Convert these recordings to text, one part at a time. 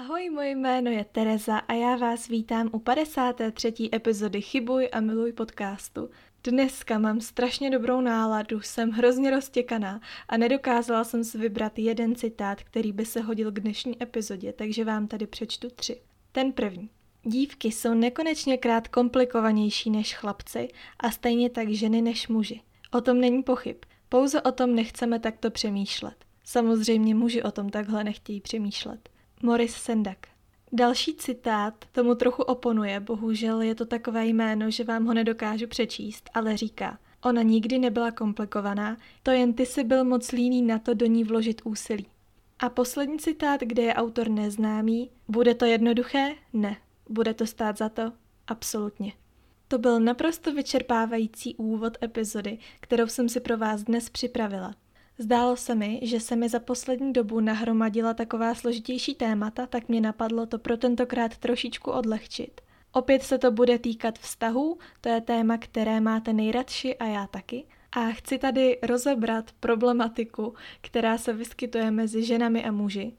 Ahoj, moje jméno je Tereza a já vás vítám u 53. epizody Chybuj a miluj podcastu. Dneska mám strašně dobrou náladu, jsem hrozně roztěkaná a nedokázala jsem si vybrat jeden citát, který by se hodil k dnešní epizodě, takže vám tady přečtu tři. Ten první. Dívky jsou nekonečně krát komplikovanější než chlapci a stejně tak ženy než muži. O tom není pochyb, pouze o tom nechceme takto přemýšlet. Samozřejmě muži o tom takhle nechtějí přemýšlet. Morris Sendak. Další citát tomu trochu oponuje, bohužel je to takové jméno, že vám ho nedokážu přečíst, ale říká Ona nikdy nebyla komplikovaná, to jen ty si byl moc líný na to do ní vložit úsilí. A poslední citát, kde je autor neznámý, bude to jednoduché? Ne. Bude to stát za to? Absolutně. To byl naprosto vyčerpávající úvod epizody, kterou jsem si pro vás dnes připravila. Zdálo se mi, že se mi za poslední dobu nahromadila taková složitější témata, tak mě napadlo to pro tentokrát trošičku odlehčit. Opět se to bude týkat vztahů, to je téma, které máte nejradši a já taky. A chci tady rozebrat problematiku, která se vyskytuje mezi ženami a muži.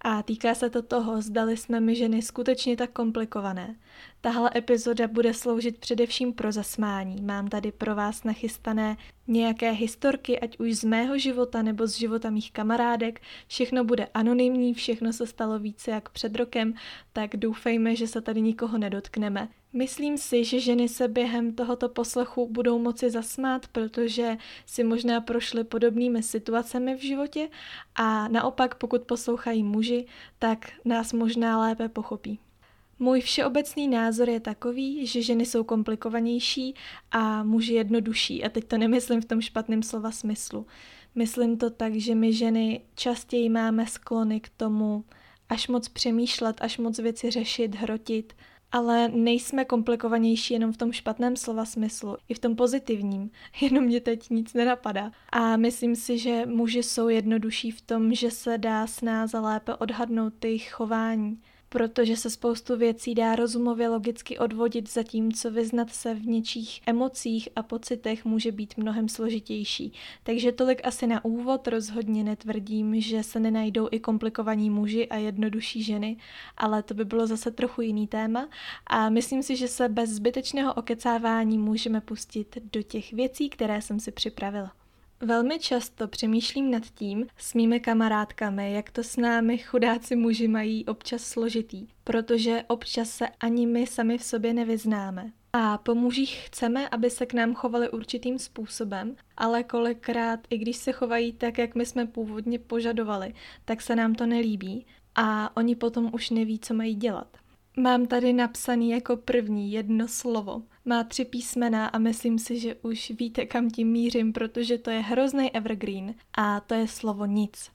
A týká se to toho, zdali jsme my ženy skutečně tak komplikované. Tahle epizoda bude sloužit především pro zasmání. Mám tady pro vás nachystané nějaké historky, ať už z mého života nebo z života mých kamarádek. Všechno bude anonymní, všechno se stalo více jak před rokem, tak doufejme, že se tady nikoho nedotkneme. Myslím si, že ženy se během tohoto poslechu budou moci zasmát, protože si možná prošly podobnými situacemi v životě a naopak pokud poslouchají muži, tak nás možná lépe pochopí. Můj všeobecný názor je takový, že ženy jsou komplikovanější a muži jednodušší. A teď to nemyslím v tom špatném slova smyslu. Myslím to tak, že my ženy častěji máme sklony k tomu, až moc přemýšlet, až moc věci řešit, hrotit, ale nejsme komplikovanější jenom v tom špatném slova smyslu, i v tom pozitivním, jenom mě teď nic nenapadá. A myslím si, že muži jsou jednodušší v tom, že se dá snáze lépe odhadnout jejich chování protože se spoustu věcí dá rozumově logicky odvodit, zatímco vyznat se v něčích emocích a pocitech může být mnohem složitější. Takže tolik asi na úvod, rozhodně netvrdím, že se nenajdou i komplikovaní muži a jednodušší ženy, ale to by bylo zase trochu jiný téma a myslím si, že se bez zbytečného okecávání můžeme pustit do těch věcí, které jsem si připravila. Velmi často přemýšlím nad tím s mými kamarádkami, jak to s námi chudáci muži mají občas složitý, protože občas se ani my sami v sobě nevyznáme. A po mužích chceme, aby se k nám chovali určitým způsobem, ale kolikrát, i když se chovají tak, jak my jsme původně požadovali, tak se nám to nelíbí a oni potom už neví, co mají dělat. Mám tady napsaný jako první jedno slovo. Má tři písmena a myslím si, že už víte, kam tím mířím, protože to je hrozný evergreen a to je slovo nic.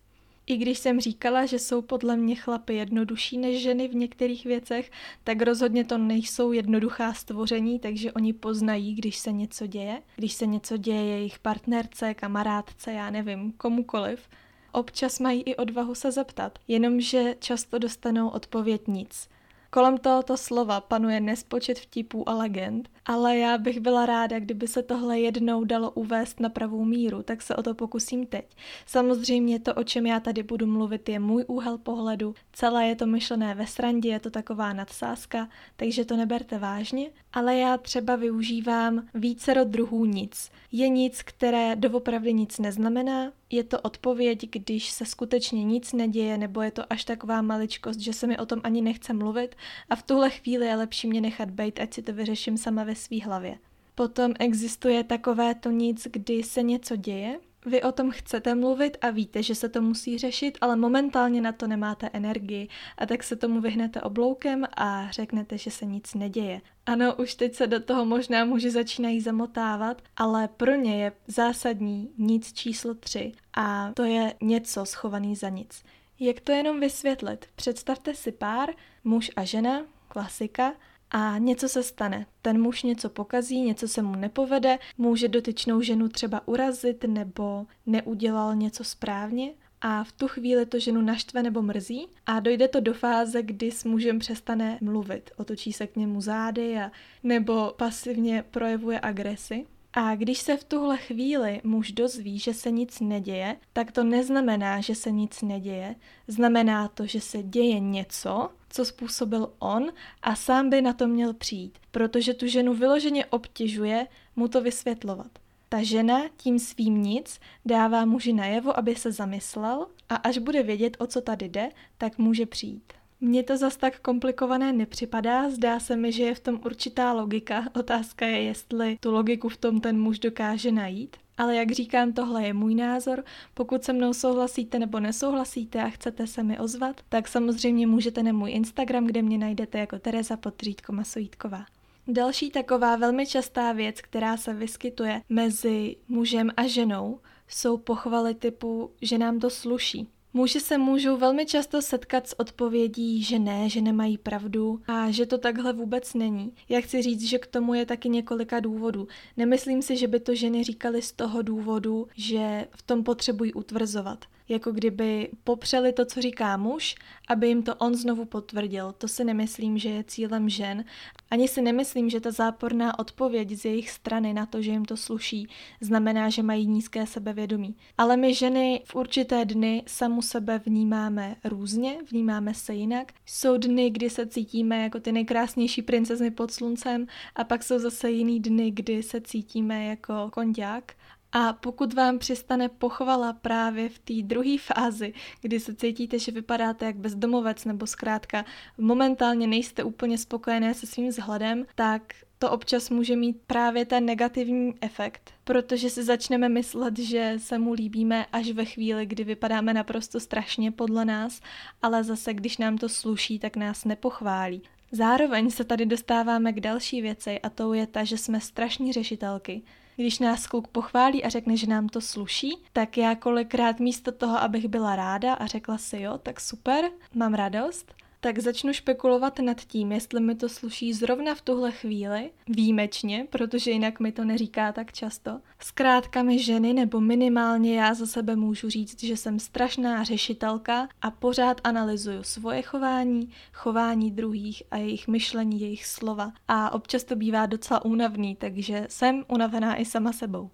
I když jsem říkala, že jsou podle mě chlapy jednodušší než ženy v některých věcech, tak rozhodně to nejsou jednoduchá stvoření, takže oni poznají, když se něco děje. Když se něco děje jejich partnerce, kamarádce, já nevím, komukoliv. Občas mají i odvahu se zeptat, jenomže často dostanou odpověď nic. Kolem tohoto slova panuje nespočet vtipů a legend, ale já bych byla ráda, kdyby se tohle jednou dalo uvést na pravou míru, tak se o to pokusím teď. Samozřejmě to, o čem já tady budu mluvit, je můj úhel pohledu, celé je to myšlené ve srandě, je to taková nadsázka, takže to neberte vážně, ale já třeba využívám vícero druhů nic. Je nic, které doopravdy nic neznamená, je to odpověď, když se skutečně nic neděje, nebo je to až taková maličkost, že se mi o tom ani nechce mluvit a v tuhle chvíli je lepší mě nechat bejt, ať si to vyřeším sama ve své hlavě. Potom existuje takové to nic, kdy se něco děje, vy o tom chcete mluvit a víte, že se to musí řešit, ale momentálně na to nemáte energii a tak se tomu vyhnete obloukem a řeknete, že se nic neděje. Ano, už teď se do toho možná muži začínají zamotávat, ale pro ně je zásadní nic číslo tři a to je něco schovaný za nic. Jak to jenom vysvětlit? Představte si pár, muž a žena, klasika, a něco se stane. Ten muž něco pokazí, něco se mu nepovede, může dotyčnou ženu třeba urazit nebo neudělal něco správně a v tu chvíli to ženu naštve nebo mrzí a dojde to do fáze, kdy s mužem přestane mluvit, otočí se k němu zády a nebo pasivně projevuje agresi. A když se v tuhle chvíli muž dozví, že se nic neděje, tak to neznamená, že se nic neděje. Znamená to, že se děje něco, co způsobil on a sám by na to měl přijít, protože tu ženu vyloženě obtěžuje mu to vysvětlovat. Ta žena tím svým nic dává muži najevo, aby se zamyslel a až bude vědět, o co tady jde, tak může přijít. Mně to zas tak komplikované nepřipadá, zdá se mi, že je v tom určitá logika. Otázka je, jestli tu logiku v tom ten muž dokáže najít. Ale jak říkám, tohle je můj názor. Pokud se mnou souhlasíte nebo nesouhlasíte a chcete se mi ozvat, tak samozřejmě můžete na můj Instagram, kde mě najdete jako Tereza Potřítko Masojítková. Další taková velmi častá věc, která se vyskytuje mezi mužem a ženou, jsou pochvaly typu, že nám to sluší. Muži se můžou velmi často setkat s odpovědí, že ne, že nemají pravdu a že to takhle vůbec není. Já chci říct, že k tomu je taky několika důvodů. Nemyslím si, že by to ženy říkaly z toho důvodu, že v tom potřebují utvrzovat jako kdyby popřeli to, co říká muž, aby jim to on znovu potvrdil. To si nemyslím, že je cílem žen. Ani si nemyslím, že ta záporná odpověď z jejich strany na to, že jim to sluší, znamená, že mají nízké sebevědomí. Ale my ženy v určité dny samu sebe vnímáme různě, vnímáme se jinak. Jsou dny, kdy se cítíme jako ty nejkrásnější princezny pod sluncem a pak jsou zase jiný dny, kdy se cítíme jako konďák. A pokud vám přistane pochvala právě v té druhé fázi, kdy se cítíte, že vypadáte jak bezdomovec nebo zkrátka momentálně nejste úplně spokojené se svým vzhledem, tak to občas může mít právě ten negativní efekt, protože si začneme myslet, že se mu líbíme až ve chvíli, kdy vypadáme naprosto strašně podle nás, ale zase když nám to sluší, tak nás nepochválí. Zároveň se tady dostáváme k další věci a to je ta, že jsme strašní řešitelky. Když nás kluk pochválí a řekne, že nám to sluší, tak já kolikrát místo toho, abych byla ráda a řekla si jo, tak super, mám radost, tak začnu špekulovat nad tím, jestli mi to sluší zrovna v tuhle chvíli, výjimečně, protože jinak mi to neříká tak často. Zkrátka mi ženy, nebo minimálně já za sebe můžu říct, že jsem strašná řešitelka a pořád analyzuju svoje chování, chování druhých a jejich myšlení, jejich slova. A občas to bývá docela únavný, takže jsem unavená i sama sebou.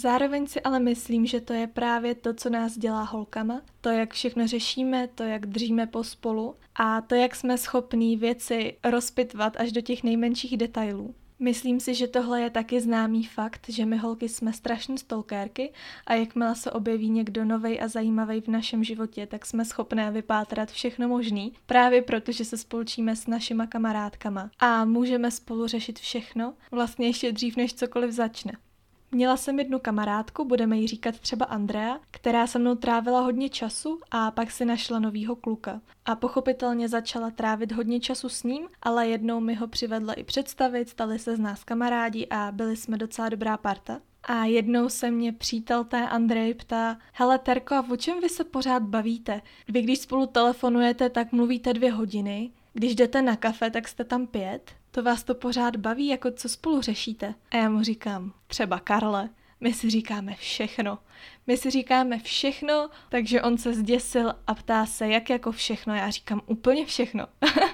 Zároveň si ale myslím, že to je právě to, co nás dělá holkama. To, jak všechno řešíme, to, jak držíme pospolu a to, jak jsme schopní věci rozpitvat až do těch nejmenších detailů. Myslím si, že tohle je taky známý fakt, že my holky jsme strašní stalkérky a jakmile se objeví někdo novej a zajímavý v našem životě, tak jsme schopné vypátrat všechno možný, právě protože se spolčíme s našima kamarádkama a můžeme spolu řešit všechno, vlastně ještě dřív, než cokoliv začne. Měla jsem jednu kamarádku, budeme jí říkat třeba Andrea, která se mnou trávila hodně času a pak si našla novýho kluka. A pochopitelně začala trávit hodně času s ním, ale jednou mi ho přivedla i představit, stali se z nás kamarádi a byli jsme docela dobrá parta. A jednou se mě přítel té Andrej ptá, hele Terko, a o čem vy se pořád bavíte? Vy když spolu telefonujete, tak mluvíte dvě hodiny, když jdete na kafe, tak jste tam pět to vás to pořád baví, jako co spolu řešíte? A já mu říkám, třeba Karle, my si říkáme všechno. My si říkáme všechno, takže on se zděsil a ptá se, jak jako všechno. Já říkám úplně všechno.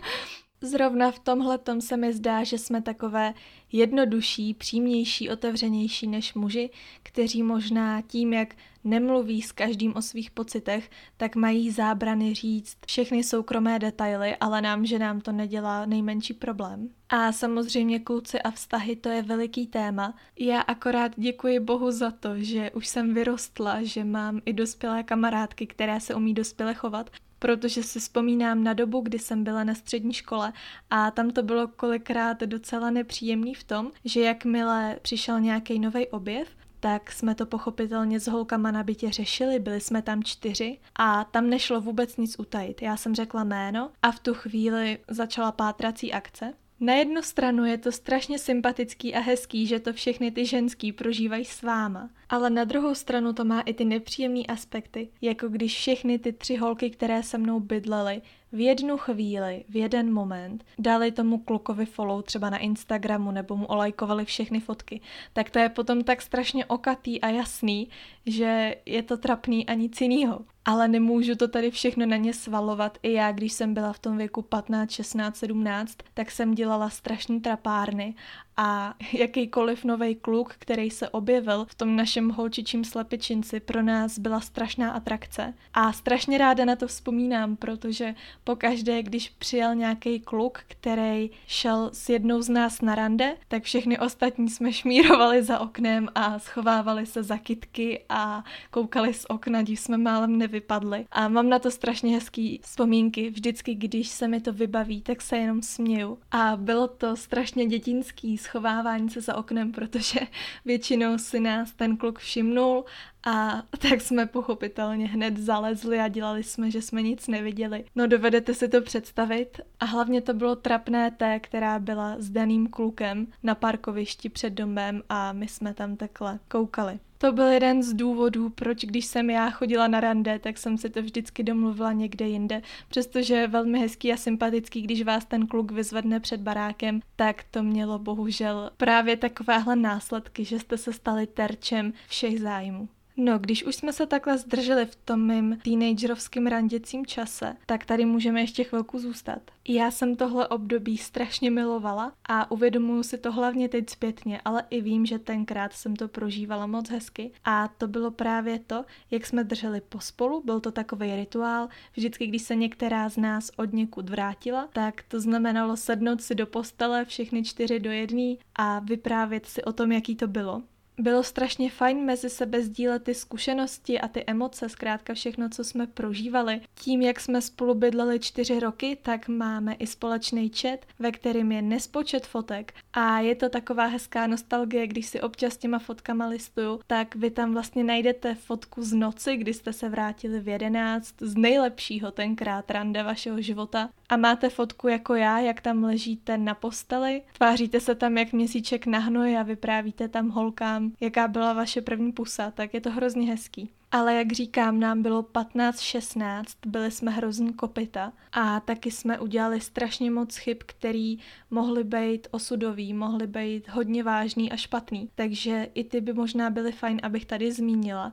Zrovna v tomhle tom se mi zdá, že jsme takové jednodušší, přímější, otevřenější než muži, kteří možná tím, jak nemluví s každým o svých pocitech, tak mají zábrany říct všechny soukromé detaily, ale nám, že nám to nedělá nejmenší problém. A samozřejmě kluci a vztahy to je veliký téma. Já akorát děkuji Bohu za to, že už jsem vyrostla, že mám i dospělé kamarádky, které se umí dospěle chovat protože si vzpomínám na dobu, kdy jsem byla na střední škole a tam to bylo kolikrát docela nepříjemný v tom, že jakmile přišel nějaký nový objev, tak jsme to pochopitelně s holkama na bytě řešili, byli jsme tam čtyři a tam nešlo vůbec nic utajit. Já jsem řekla jméno a v tu chvíli začala pátrací akce na jednu stranu je to strašně sympatický a hezký, že to všechny ty ženský prožívají s váma, ale na druhou stranu to má i ty nepříjemné aspekty, jako když všechny ty tři holky, které se mnou bydlely, v jednu chvíli, v jeden moment dali tomu klukovi follow třeba na Instagramu nebo mu olajkovali všechny fotky, tak to je potom tak strašně okatý a jasný, že je to trapný a nic jinýho. Ale nemůžu to tady všechno na ně svalovat. I já, když jsem byla v tom věku 15, 16, 17, tak jsem dělala strašný trapárny a jakýkoliv nový kluk, který se objevil v tom našem holčičím slepičinci, pro nás byla strašná atrakce. A strašně ráda na to vzpomínám, protože pokaždé, když přijel nějaký kluk, který šel s jednou z nás na rande, tak všechny ostatní jsme šmírovali za oknem a schovávali se za kitky a koukali z okna, když jsme málem nevypadli. A mám na to strašně hezký vzpomínky. Vždycky, když se mi to vybaví, tak se jenom směju. A bylo to strašně dětinský schovávání se za oknem, protože většinou si nás ten kluk všimnul a tak jsme pochopitelně hned zalezli a dělali jsme, že jsme nic neviděli. No dovedete si to představit? A hlavně to bylo trapné té, která byla s daným klukem na parkovišti před domem a my jsme tam takhle koukali. To byl jeden z důvodů, proč když jsem já chodila na rande, tak jsem si to vždycky domluvila někde jinde. Přestože je velmi hezký a sympatický, když vás ten kluk vyzvedne před barákem, tak to mělo bohužel právě takovéhle následky, že jste se stali terčem všech zájmů. No, když už jsme se takhle zdrželi v tom mým teenagerovském randěcím čase, tak tady můžeme ještě chvilku zůstat. Já jsem tohle období strašně milovala a uvědomuji si to hlavně teď zpětně, ale i vím, že tenkrát jsem to prožívala moc hezky. A to bylo právě to, jak jsme drželi pospolu, byl to takový rituál, vždycky když se některá z nás od někud vrátila, tak to znamenalo sednout si do postele všechny čtyři do jedné a vyprávět si o tom, jaký to bylo bylo strašně fajn mezi sebe sdílet ty zkušenosti a ty emoce, zkrátka všechno, co jsme prožívali. Tím, jak jsme spolu bydleli čtyři roky, tak máme i společný chat, ve kterým je nespočet fotek a je to taková hezká nostalgie, když si občas těma fotkama listuju, tak vy tam vlastně najdete fotku z noci, kdy jste se vrátili v jedenáct, z nejlepšího tenkrát rande vašeho života a máte fotku jako já, jak tam ležíte na posteli, tváříte se tam jak měsíček na hnoj a vyprávíte tam holkám, jaká byla vaše první pusa, tak je to hrozně hezký. Ale jak říkám, nám bylo 15-16, byli jsme hrozný kopita a taky jsme udělali strašně moc chyb, který mohly být osudový, mohly být hodně vážný a špatný. Takže i ty by možná byly fajn, abych tady zmínila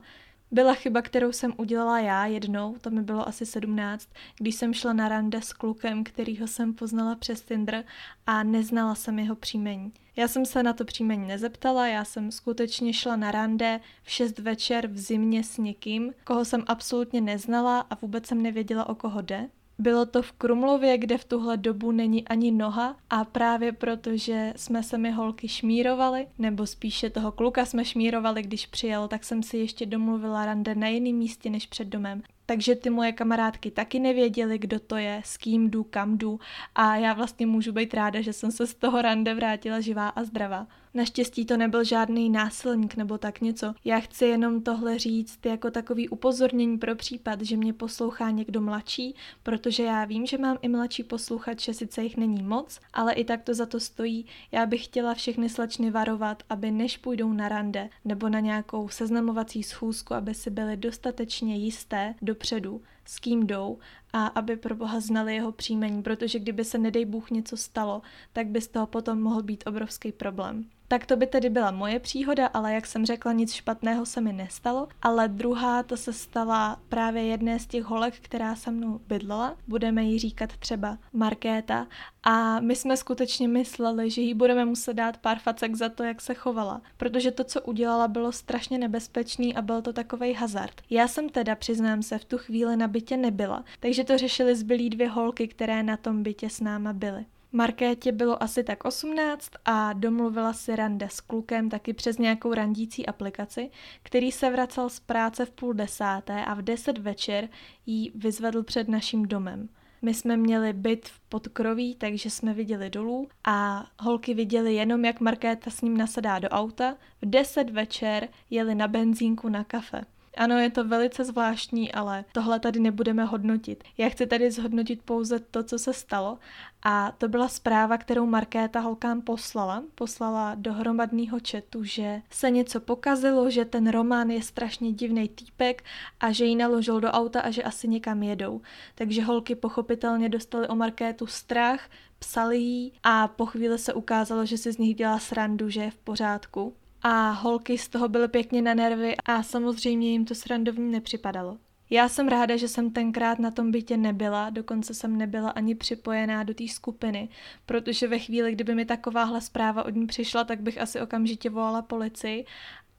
byla chyba, kterou jsem udělala já jednou, to mi bylo asi 17, když jsem šla na rande s klukem, kterýho jsem poznala přes Tinder a neznala jsem jeho příjmení. Já jsem se na to příjmení nezeptala, já jsem skutečně šla na rande v 6 večer v zimě s někým, koho jsem absolutně neznala a vůbec jsem nevěděla, o koho jde. Bylo to v Krumlově, kde v tuhle dobu není ani noha a právě protože jsme se mi holky šmírovali, nebo spíše toho kluka jsme šmírovali, když přijel, tak jsem si ještě domluvila rande na jiném místě než před domem. Takže ty moje kamarádky taky nevěděly, kdo to je, s kým jdu, kam jdu a já vlastně můžu být ráda, že jsem se z toho rande vrátila živá a zdravá. Naštěstí to nebyl žádný násilník nebo tak něco. Já chci jenom tohle říct jako takový upozornění pro případ, že mě poslouchá někdo mladší, protože já vím, že mám i mladší posluchače, sice jich není moc, ale i tak to za to stojí. Já bych chtěla všechny slečny varovat, aby než půjdou na rande nebo na nějakou seznamovací schůzku, aby si byly dostatečně jisté dopředu, s kým jdou a aby pro boha znali jeho příjmení, protože kdyby se nedej Bůh něco stalo, tak by z toho potom mohl být obrovský problém. Tak to by tedy byla moje příhoda, ale jak jsem řekla, nic špatného se mi nestalo. Ale druhá, to se stala právě jedné z těch holek, která se mnou bydlela. Budeme jí říkat třeba Markéta. A my jsme skutečně mysleli, že jí budeme muset dát pár facek za to, jak se chovala. Protože to, co udělala, bylo strašně nebezpečný a byl to takový hazard. Já jsem teda, přiznám se, v tu chvíli na bytě nebyla, takže to řešili zbylí dvě holky, které na tom bytě s náma byly. Markétě bylo asi tak 18 a domluvila si rande s klukem taky přes nějakou randící aplikaci, který se vracel z práce v půl desáté a v deset večer jí vyzvedl před naším domem. My jsme měli byt v podkroví, takže jsme viděli dolů a holky viděli jenom, jak Markéta s ním nasedá do auta. V deset večer jeli na benzínku na kafe. Ano, je to velice zvláštní, ale tohle tady nebudeme hodnotit. Já chci tady zhodnotit pouze to, co se stalo a to byla zpráva, kterou Markéta holkám poslala. Poslala do hromadného chatu, že se něco pokazilo, že ten Román je strašně divný týpek a že ji naložil do auta a že asi někam jedou. Takže holky pochopitelně dostaly o Markétu strach, psali jí a po chvíli se ukázalo, že si z nich dělá srandu, že je v pořádku a holky z toho byly pěkně na nervy a samozřejmě jim to srandovní nepřipadalo. Já jsem ráda, že jsem tenkrát na tom bytě nebyla, dokonce jsem nebyla ani připojená do té skupiny, protože ve chvíli, kdyby mi takováhle zpráva od ní přišla, tak bych asi okamžitě volala policii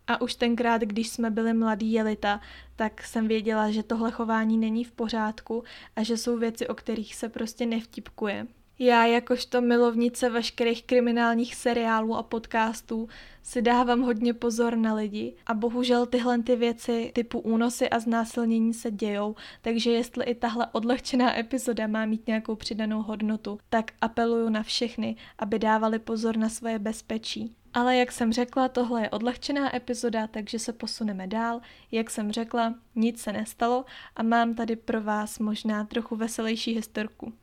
a už tenkrát, když jsme byli mladí jelita, tak jsem věděla, že tohle chování není v pořádku a že jsou věci, o kterých se prostě nevtipkuje. Já jakožto milovnice veškerých kriminálních seriálů a podcastů si dávám hodně pozor na lidi a bohužel tyhle ty věci typu únosy a znásilnění se dějou, takže jestli i tahle odlehčená epizoda má mít nějakou přidanou hodnotu, tak apeluju na všechny, aby dávali pozor na svoje bezpečí. Ale jak jsem řekla, tohle je odlehčená epizoda, takže se posuneme dál. Jak jsem řekla, nic se nestalo a mám tady pro vás možná trochu veselější historku.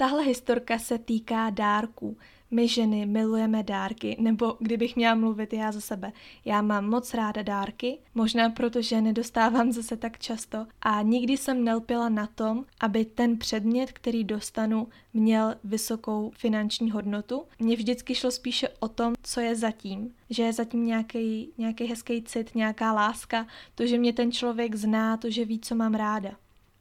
Tahle historka se týká dárků. My ženy milujeme dárky, nebo kdybych měla mluvit já za sebe, já mám moc ráda dárky, možná protože nedostávám zase tak často a nikdy jsem nelpila na tom, aby ten předmět, který dostanu, měl vysokou finanční hodnotu. Mně vždycky šlo spíše o tom, co je zatím, že je zatím nějaký, nějaký hezký cit, nějaká láska, to, že mě ten člověk zná, to, že ví, co mám ráda.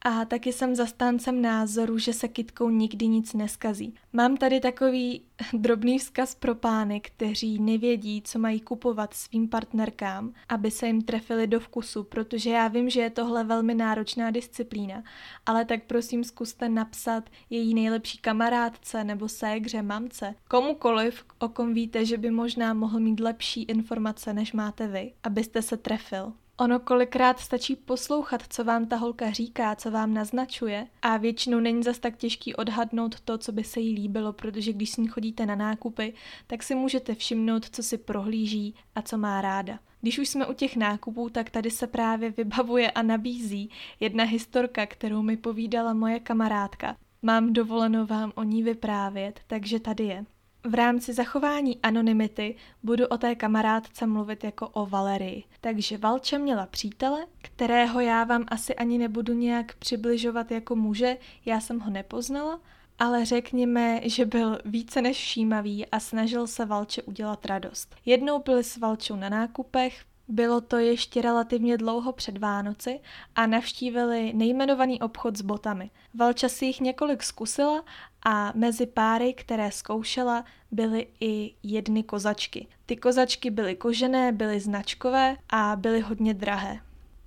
A taky jsem zastáncem názoru, že se kitkou nikdy nic neskazí. Mám tady takový drobný vzkaz pro pány, kteří nevědí, co mají kupovat svým partnerkám, aby se jim trefili do vkusu, protože já vím, že je tohle velmi náročná disciplína, ale tak prosím zkuste napsat její nejlepší kamarádce nebo ségře, mamce, komukoliv, o kom víte, že by možná mohl mít lepší informace, než máte vy, abyste se trefil. Ono kolikrát stačí poslouchat, co vám ta holka říká, co vám naznačuje a většinou není zas tak těžký odhadnout to, co by se jí líbilo, protože když s ní chodíte na nákupy, tak si můžete všimnout, co si prohlíží a co má ráda. Když už jsme u těch nákupů, tak tady se právě vybavuje a nabízí jedna historka, kterou mi povídala moje kamarádka. Mám dovoleno vám o ní vyprávět, takže tady je. V rámci zachování anonymity budu o té kamarádce mluvit jako o Valerii. Takže Valča měla přítele, kterého já vám asi ani nebudu nějak přibližovat jako muže, já jsem ho nepoznala, ale řekněme, že byl více než všímavý a snažil se Valče udělat radost. Jednou byli s Valčou na nákupech, bylo to ještě relativně dlouho před Vánoci a navštívili nejmenovaný obchod s botami. Valča si jich několik zkusila a mezi páry, které zkoušela, byly i jedny kozačky. Ty kozačky byly kožené, byly značkové a byly hodně drahé.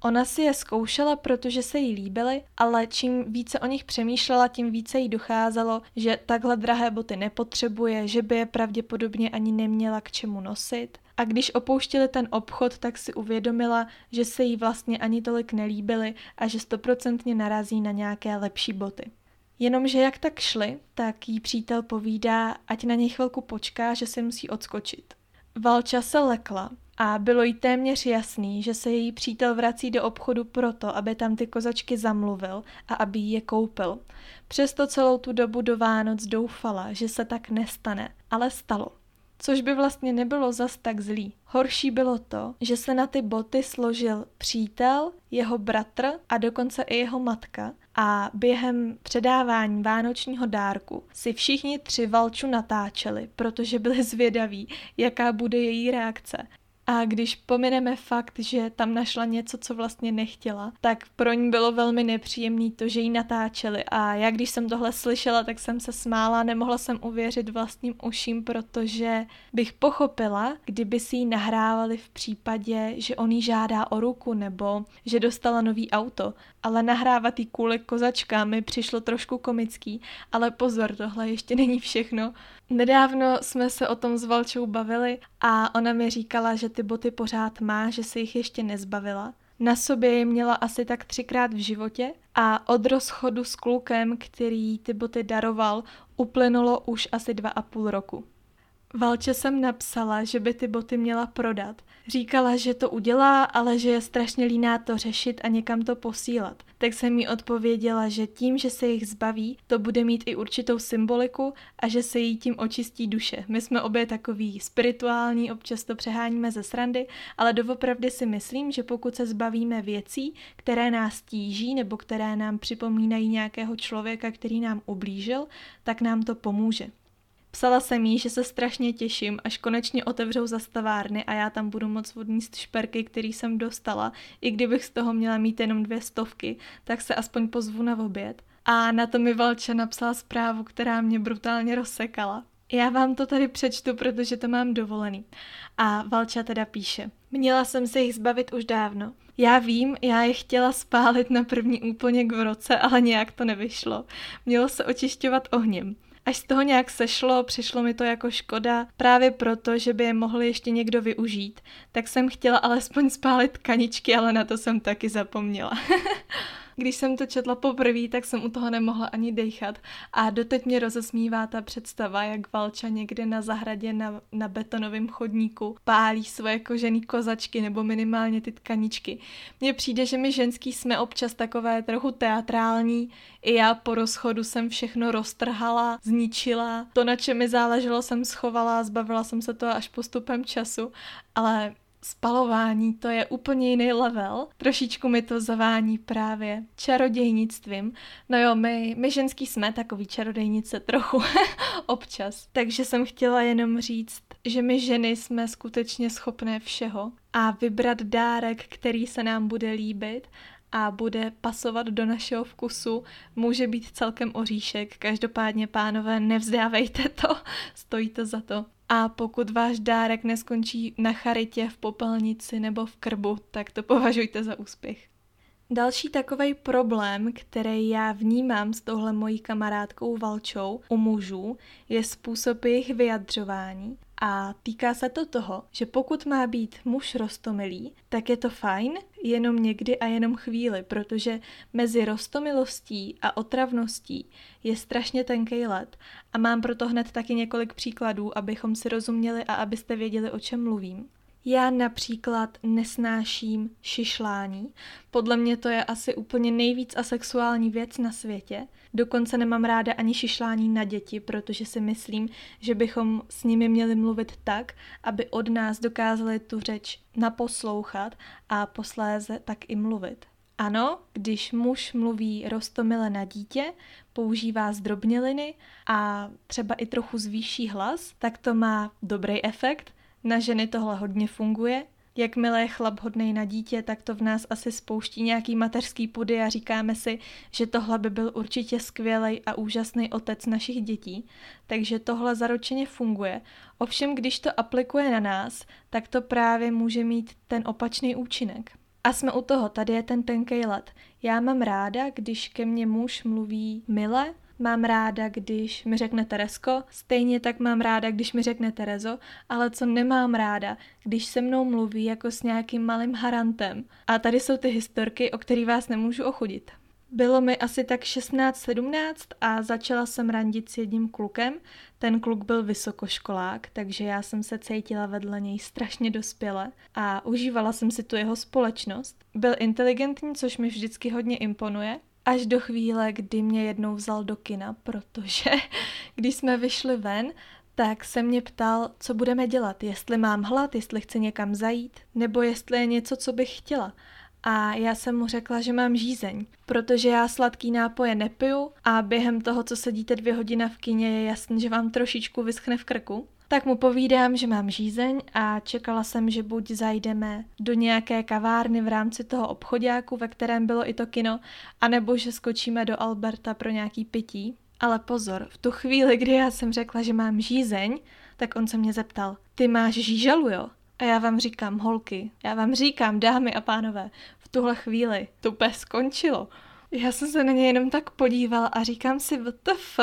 Ona si je zkoušela, protože se jí líbily, ale čím více o nich přemýšlela, tím více jí docházelo, že takhle drahé boty nepotřebuje, že by je pravděpodobně ani neměla k čemu nosit. A když opouštěli ten obchod, tak si uvědomila, že se jí vlastně ani tolik nelíbily a že stoprocentně narazí na nějaké lepší boty. Jenomže jak tak šli, tak jí přítel povídá, ať na něj chvilku počká, že se musí odskočit. Valča se lekla a bylo jí téměř jasný, že se její přítel vrací do obchodu proto, aby tam ty kozačky zamluvil a aby je koupil. Přesto celou tu dobu do Vánoc doufala, že se tak nestane, ale stalo. Což by vlastně nebylo zas tak zlý. Horší bylo to, že se na ty boty složil přítel, jeho bratr a dokonce i jeho matka a během předávání vánočního dárku si všichni tři Valču natáčeli, protože byli zvědaví, jaká bude její reakce. A když pomineme fakt, že tam našla něco, co vlastně nechtěla, tak pro ní bylo velmi nepříjemné to, že ji natáčeli. A já když jsem tohle slyšela, tak jsem se smála, nemohla jsem uvěřit vlastním uším, protože bych pochopila, kdyby si ji nahrávali v případě, že on jí žádá o ruku nebo že dostala nový auto. Ale nahrávat jí kvůli kozačkám mi přišlo trošku komický, ale pozor, tohle ještě není všechno. Nedávno jsme se o tom s Valčou bavili a ona mi říkala, že ty boty pořád má, že se jich ještě nezbavila. Na sobě je měla asi tak třikrát v životě a od rozchodu s klukem, který ty boty daroval, uplynulo už asi dva a půl roku. Valče jsem napsala, že by ty boty měla prodat. Říkala, že to udělá, ale že je strašně líná to řešit a někam to posílat. Tak jsem jí odpověděla, že tím, že se jich zbaví, to bude mít i určitou symboliku a že se jí tím očistí duše. My jsme obě takový spirituální, občas to přeháníme ze srandy, ale doopravdy si myslím, že pokud se zbavíme věcí, které nás tíží nebo které nám připomínají nějakého člověka, který nám ublížil, tak nám to pomůže. Psala jsem jí, že se strašně těším, až konečně otevřou zastavárny a já tam budu moc odníst šperky, který jsem dostala. I kdybych z toho měla mít jenom dvě stovky, tak se aspoň pozvu na oběd. A na to mi Valča napsala zprávu, která mě brutálně rozsekala. Já vám to tady přečtu, protože to mám dovolený. A Valča teda píše. Měla jsem se jich zbavit už dávno. Já vím, já je chtěla spálit na první úplněk v roce, ale nějak to nevyšlo. Mělo se očišťovat ohněm. Až z toho nějak sešlo, přišlo mi to jako škoda, právě proto, že by je mohl ještě někdo využít. Tak jsem chtěla alespoň spálit kaničky, ale na to jsem taky zapomněla. Když jsem to četla poprvé, tak jsem u toho nemohla ani dechat a doteď mě rozesmívá ta představa, jak Valča někde na zahradě na, na betonovém chodníku pálí svoje kožený kozačky nebo minimálně ty tkaničky. Mně přijde, že my ženský jsme občas takové trochu teatrální. I já po rozchodu jsem všechno roztrhala, zničila. To, na čem mi záleželo, jsem schovala, zbavila jsem se to až postupem času, ale spalování, to je úplně jiný level. Trošičku mi to zavání právě čarodějnictvím. No jo, my, my ženský jsme takový čarodejnice trochu občas. Takže jsem chtěla jenom říct, že my ženy jsme skutečně schopné všeho a vybrat dárek, který se nám bude líbit a bude pasovat do našeho vkusu, může být celkem oříšek. Každopádně, pánové, nevzdávejte to, stojí to za to. A pokud váš dárek neskončí na charitě, v popelnici nebo v krbu, tak to považujte za úspěch. Další takový problém, který já vnímám s touhle mojí kamarádkou Valčou u mužů, je způsob jejich vyjadřování a týká se to toho, že pokud má být muž rostomilý, tak je to fajn, jenom někdy a jenom chvíli, protože mezi rostomilostí a otravností je strašně tenký let a mám proto hned taky několik příkladů, abychom si rozuměli a abyste věděli, o čem mluvím. Já například nesnáším šišlání. Podle mě to je asi úplně nejvíc asexuální věc na světě. Dokonce nemám ráda ani šišlání na děti, protože si myslím, že bychom s nimi měli mluvit tak, aby od nás dokázali tu řeč naposlouchat a posléze tak i mluvit. Ano, když muž mluví rostomile na dítě, používá zdrobněliny a třeba i trochu zvýší hlas, tak to má dobrý efekt, na ženy tohle hodně funguje. Jakmile je chlap hodnej na dítě, tak to v nás asi spouští nějaký mateřský pudy a říkáme si, že tohle by byl určitě skvělý a úžasný otec našich dětí. Takže tohle zaručeně funguje. Ovšem, když to aplikuje na nás, tak to právě může mít ten opačný účinek. A jsme u toho, tady je ten tenkej let. Já mám ráda, když ke mně muž mluví mile, Mám ráda, když mi řekne Teresko, stejně tak mám ráda, když mi řekne Terezo, ale co nemám ráda, když se mnou mluví jako s nějakým malým harantem. A tady jsou ty historky, o který vás nemůžu ochudit. Bylo mi asi tak 16-17 a začala jsem randit s jedním klukem. Ten kluk byl vysokoškolák, takže já jsem se cítila vedle něj strašně dospěle a užívala jsem si tu jeho společnost. Byl inteligentní, což mi vždycky hodně imponuje Až do chvíle, kdy mě jednou vzal do kina, protože když jsme vyšli ven, tak se mě ptal, co budeme dělat, jestli mám hlad, jestli chci někam zajít, nebo jestli je něco, co bych chtěla. A já jsem mu řekla, že mám žízeň, protože já sladký nápoje nepiju a během toho, co sedíte dvě hodiny v kině, je jasný, že vám trošičku vyschne v krku. Tak mu povídám, že mám žízeň a čekala jsem, že buď zajdeme do nějaké kavárny v rámci toho obchodáku, ve kterém bylo i to kino, anebo že skočíme do Alberta pro nějaký pití. Ale pozor, v tu chvíli, kdy já jsem řekla, že mám žízeň, tak on se mě zeptal, ty máš žížalu, jo? A já vám říkám, holky, já vám říkám, dámy a pánové, v tuhle chvíli to úplně skončilo. Já jsem se na ně jenom tak podívala a říkám si, WTF,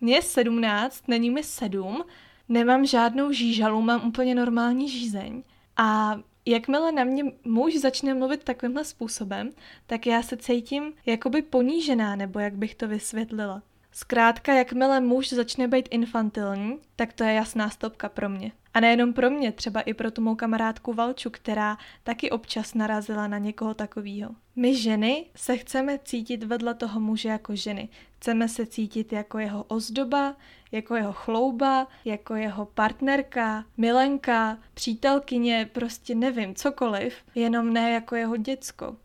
mě je sedmnáct, není mi sedm, nemám žádnou žížalu, mám úplně normální žízeň. A jakmile na mě muž začne mluvit takovýmhle způsobem, tak já se cítím jakoby ponížená, nebo jak bych to vysvětlila. Zkrátka, jakmile muž začne být infantilní, tak to je jasná stopka pro mě. A nejenom pro mě, třeba i pro tu mou kamarádku Valču, která taky občas narazila na někoho takového. My ženy se chceme cítit vedle toho muže jako ženy. Chceme se cítit jako jeho ozdoba, jako jeho chlouba, jako jeho partnerka, milenka, přítelkyně, prostě nevím, cokoliv, jenom ne jako jeho děcko.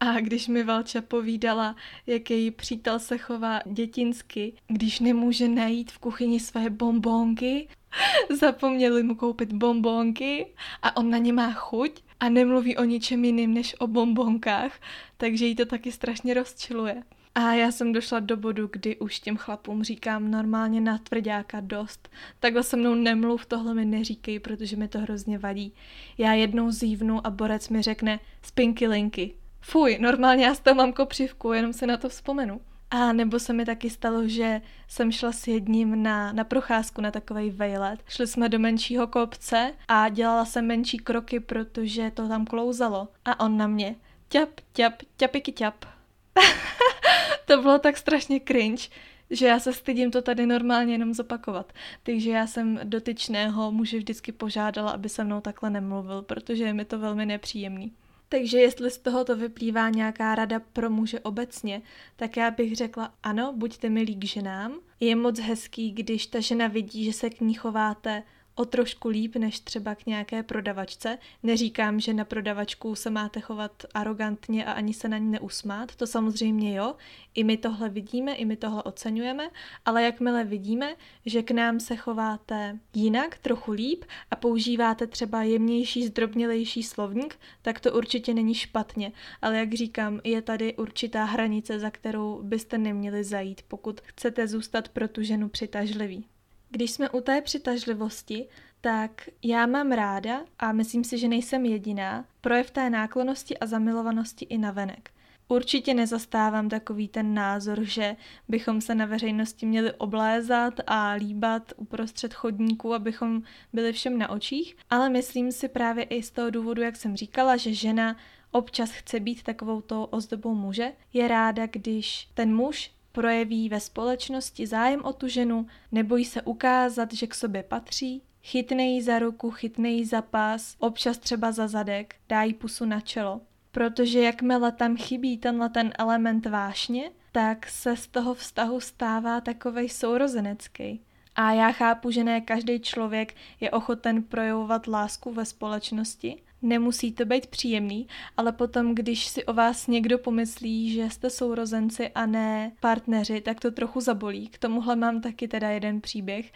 A když mi Valča povídala, jak její přítel se chová dětinsky, když nemůže najít v kuchyni své bombonky, zapomněli mu koupit bombonky a on na ně má chuť a nemluví o ničem jiným než o bombonkách, takže jí to taky strašně rozčiluje. A já jsem došla do bodu, kdy už těm chlapům říkám normálně na tvrdáka dost. Takhle se mnou nemluv, tohle mi neříkej, protože mi to hrozně vadí. Já jednou zívnu a borec mi řekne spinky linky. Fuj, normálně já z toho mám kopřivku, jenom se na to vzpomenu. A nebo se mi taky stalo, že jsem šla s jedním na, na procházku na takový vejlet. Šli jsme do menšího kopce a dělala jsem menší kroky, protože to tam klouzalo. A on na mě. Ťap, ťap, ťapiky ťap. to bylo tak strašně cringe, že já se stydím to tady normálně jenom zopakovat. Takže já jsem dotyčného muže vždycky požádala, aby se mnou takhle nemluvil, protože je mi to velmi nepříjemný. Takže jestli z tohoto vyplývá nějaká rada pro muže obecně, tak já bych řekla ano, buďte milí k ženám. Je moc hezký, když ta žena vidí, že se k ní chováte o trošku líp než třeba k nějaké prodavačce. Neříkám, že na prodavačku se máte chovat arrogantně a ani se na ní neusmát, to samozřejmě jo, i my tohle vidíme, i my tohle oceňujeme, ale jakmile vidíme, že k nám se chováte jinak, trochu líp a používáte třeba jemnější, zdrobnělejší slovník, tak to určitě není špatně. Ale jak říkám, je tady určitá hranice, za kterou byste neměli zajít, pokud chcete zůstat pro tu ženu přitažlivý. Když jsme u té přitažlivosti, tak já mám ráda, a myslím si, že nejsem jediná, projev té náklonosti a zamilovanosti i na venek. Určitě nezastávám takový ten názor, že bychom se na veřejnosti měli oblézat a líbat uprostřed chodníků, abychom byli všem na očích, ale myslím si právě i z toho důvodu, jak jsem říkala, že žena občas chce být takovou tou ozdobou muže, je ráda, když ten muž projeví ve společnosti zájem o tu ženu, nebojí se ukázat, že k sobě patří, chytne jí za ruku, chytne jí za pás, občas třeba za zadek, dá jí pusu na čelo. Protože jakmile tam chybí tenhle ten element vášně, tak se z toho vztahu stává takovej sourozenecký. A já chápu, že ne každý člověk je ochoten projevovat lásku ve společnosti, Nemusí to být příjemný, ale potom, když si o vás někdo pomyslí, že jste sourozenci a ne partneři, tak to trochu zabolí. K tomuhle mám taky teda jeden příběh.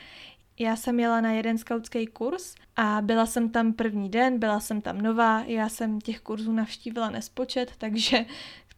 Já jsem jela na jeden skautský kurz a byla jsem tam první den, byla jsem tam nová, já jsem těch kurzů navštívila nespočet, takže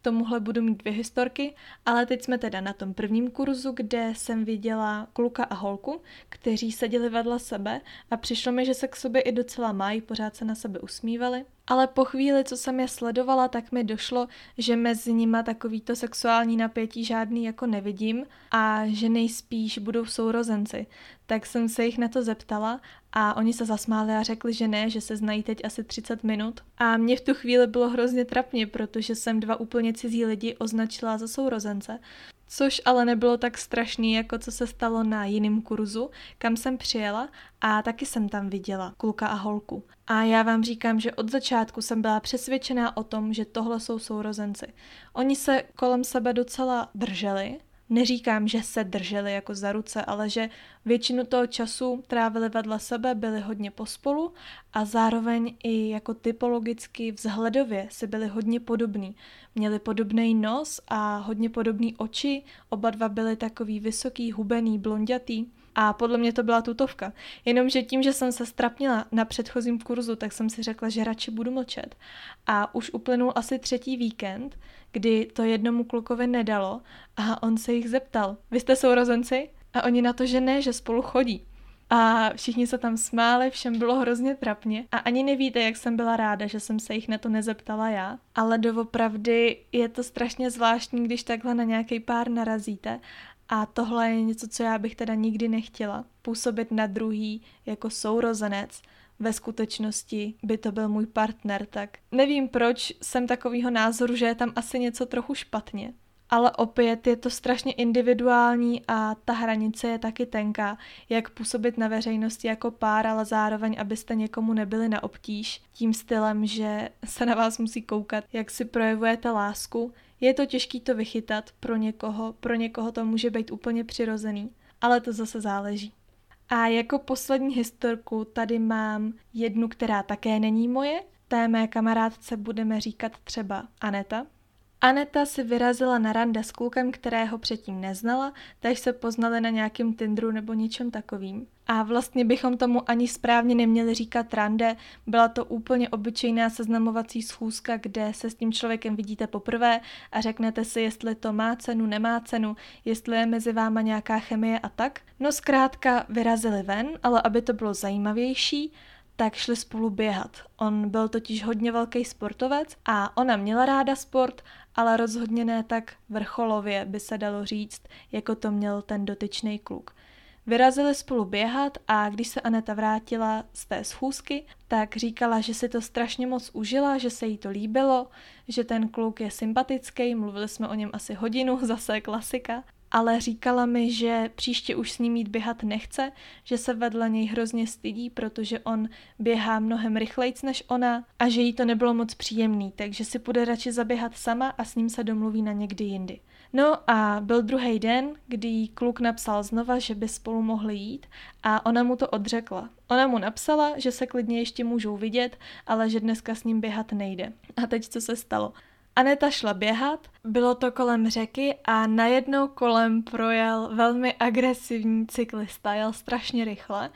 tomuhle budu mít dvě historky, ale teď jsme teda na tom prvním kurzu, kde jsem viděla kluka a holku, kteří seděli vedle sebe a přišlo mi, že se k sobě i docela mají, pořád se na sebe usmívali. Ale po chvíli, co jsem je sledovala, tak mi došlo, že mezi nima takovýto sexuální napětí žádný jako nevidím a že nejspíš budou sourozenci. Tak jsem se jich na to zeptala a oni se zasmáli a řekli, že ne, že se znají teď asi 30 minut. A mě v tu chvíli bylo hrozně trapně, protože jsem dva úplně cizí lidi označila za sourozence. Což ale nebylo tak strašný, jako co se stalo na jiném kurzu, kam jsem přijela a taky jsem tam viděla kluka a holku. A já vám říkám, že od začátku jsem byla přesvědčená o tom, že tohle jsou sourozenci. Oni se kolem sebe docela drželi, Neříkám, že se drželi jako za ruce, ale že většinu toho času trávili vedle sebe, byli hodně pospolu a zároveň i jako typologicky vzhledově si byli hodně podobní. Měli podobný nos a hodně podobný oči, oba dva byli takový vysoký, hubený, blondětý. A podle mě to byla tutovka. Jenomže tím, že jsem se strapnila na předchozím kurzu, tak jsem si řekla, že radši budu mlčet. A už uplynul asi třetí víkend, kdy to jednomu klukovi nedalo a on se jich zeptal, vy jste sourozenci? A oni na to, že ne, že spolu chodí. A všichni se tam smáli, všem bylo hrozně trapně. A ani nevíte, jak jsem byla ráda, že jsem se jich na to nezeptala já. Ale doopravdy je to strašně zvláštní, když takhle na nějaký pár narazíte. A tohle je něco, co já bych teda nikdy nechtěla. Působit na druhý jako sourozenec ve skutečnosti by to byl můj partner, tak nevím proč jsem takového názoru, že je tam asi něco trochu špatně. Ale opět je to strašně individuální a ta hranice je taky tenká, jak působit na veřejnosti jako pár, ale zároveň, abyste někomu nebyli na obtíž tím stylem, že se na vás musí koukat, jak si projevujete lásku. Je to těžké to vychytat pro někoho, pro někoho to může být úplně přirozený, ale to zase záleží. A jako poslední historku tady mám jednu, která také není moje. Té mé kamarádce budeme říkat třeba Aneta. Aneta si vyrazila na rande s klukem, kterého předtím neznala, takže se poznali na nějakém Tinderu nebo něčem takovým. A vlastně bychom tomu ani správně neměli říkat rande, byla to úplně obyčejná seznamovací schůzka, kde se s tím člověkem vidíte poprvé a řeknete si, jestli to má cenu, nemá cenu, jestli je mezi váma nějaká chemie a tak. No zkrátka vyrazili ven, ale aby to bylo zajímavější, tak šli spolu běhat. On byl totiž hodně velký sportovec a ona měla ráda sport, ale rozhodně ne tak vrcholově by se dalo říct, jako to měl ten dotyčný kluk. Vyrazili spolu běhat a když se Aneta vrátila z té schůzky, tak říkala, že si to strašně moc užila, že se jí to líbilo, že ten kluk je sympatický, mluvili jsme o něm asi hodinu, zase klasika ale říkala mi, že příště už s ním jít běhat nechce, že se vedle něj hrozně stydí, protože on běhá mnohem rychlejc než ona a že jí to nebylo moc příjemný, takže si půjde radši zaběhat sama a s ním se domluví na někdy jindy. No a byl druhý den, kdy jí kluk napsal znova, že by spolu mohli jít a ona mu to odřekla. Ona mu napsala, že se klidně ještě můžou vidět, ale že dneska s ním běhat nejde. A teď co se stalo? Aneta šla běhat, bylo to kolem řeky a najednou kolem projel velmi agresivní cyklista, jel strašně rychle.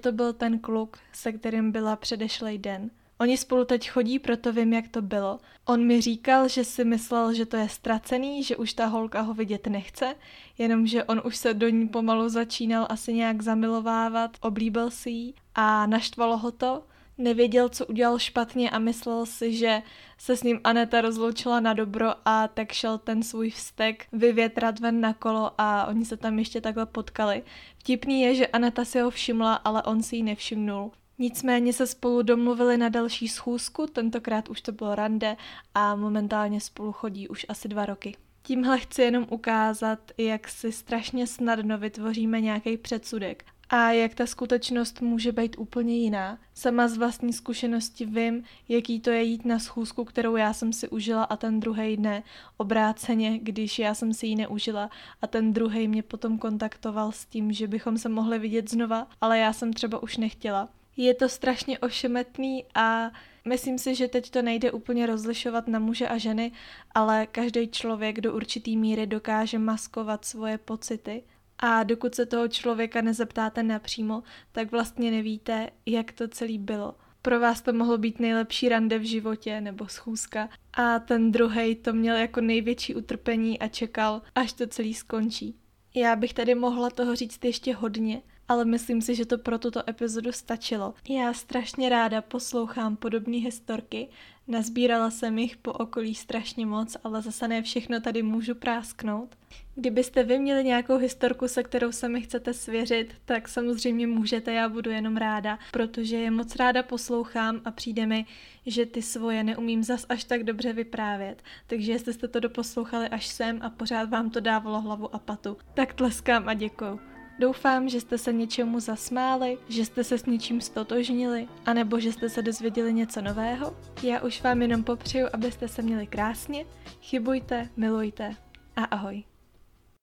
To byl ten kluk, se kterým byla předešlej den. Oni spolu teď chodí, proto vím, jak to bylo. On mi říkal, že si myslel, že to je ztracený, že už ta holka ho vidět nechce, jenomže on už se do ní pomalu začínal asi nějak zamilovávat, oblíbil si ji a naštvalo ho to, nevěděl, co udělal špatně a myslel si, že se s ním Aneta rozloučila na dobro a tak šel ten svůj vztek vyvětrat ven na kolo a oni se tam ještě takhle potkali. Vtipný je, že Aneta si ho všimla, ale on si ji nevšimnul. Nicméně se spolu domluvili na další schůzku, tentokrát už to bylo rande a momentálně spolu chodí už asi dva roky. Tímhle chci jenom ukázat, jak si strašně snadno vytvoříme nějaký předsudek a jak ta skutečnost může být úplně jiná. Sama z vlastní zkušenosti vím, jaký to je jít na schůzku, kterou já jsem si užila a ten druhý ne, obráceně, když já jsem si ji neužila a ten druhý mě potom kontaktoval s tím, že bychom se mohli vidět znova, ale já jsem třeba už nechtěla. Je to strašně ošemetný a myslím si, že teď to nejde úplně rozlišovat na muže a ženy, ale každý člověk do určitý míry dokáže maskovat svoje pocity a dokud se toho člověka nezeptáte napřímo, tak vlastně nevíte, jak to celý bylo. Pro vás to mohlo být nejlepší rande v životě nebo schůzka a ten druhý to měl jako největší utrpení a čekal, až to celý skončí. Já bych tady mohla toho říct ještě hodně, ale myslím si, že to pro tuto epizodu stačilo. Já strašně ráda poslouchám podobné historky, nazbírala jsem jich po okolí strašně moc, ale zase ne všechno tady můžu prásknout. Kdybyste vy měli nějakou historku, se kterou se mi chcete svěřit, tak samozřejmě můžete, já budu jenom ráda, protože je moc ráda poslouchám a přijde mi, že ty svoje neumím zas až tak dobře vyprávět. Takže jestli jste to doposlouchali až sem a pořád vám to dávalo hlavu a patu, tak tleskám a děkuju. Doufám, že jste se něčemu zasmáli, že jste se s něčím stotožnili, anebo že jste se dozvěděli něco nového. Já už vám jenom popřeju, abyste se měli krásně, chybujte, milujte a ahoj.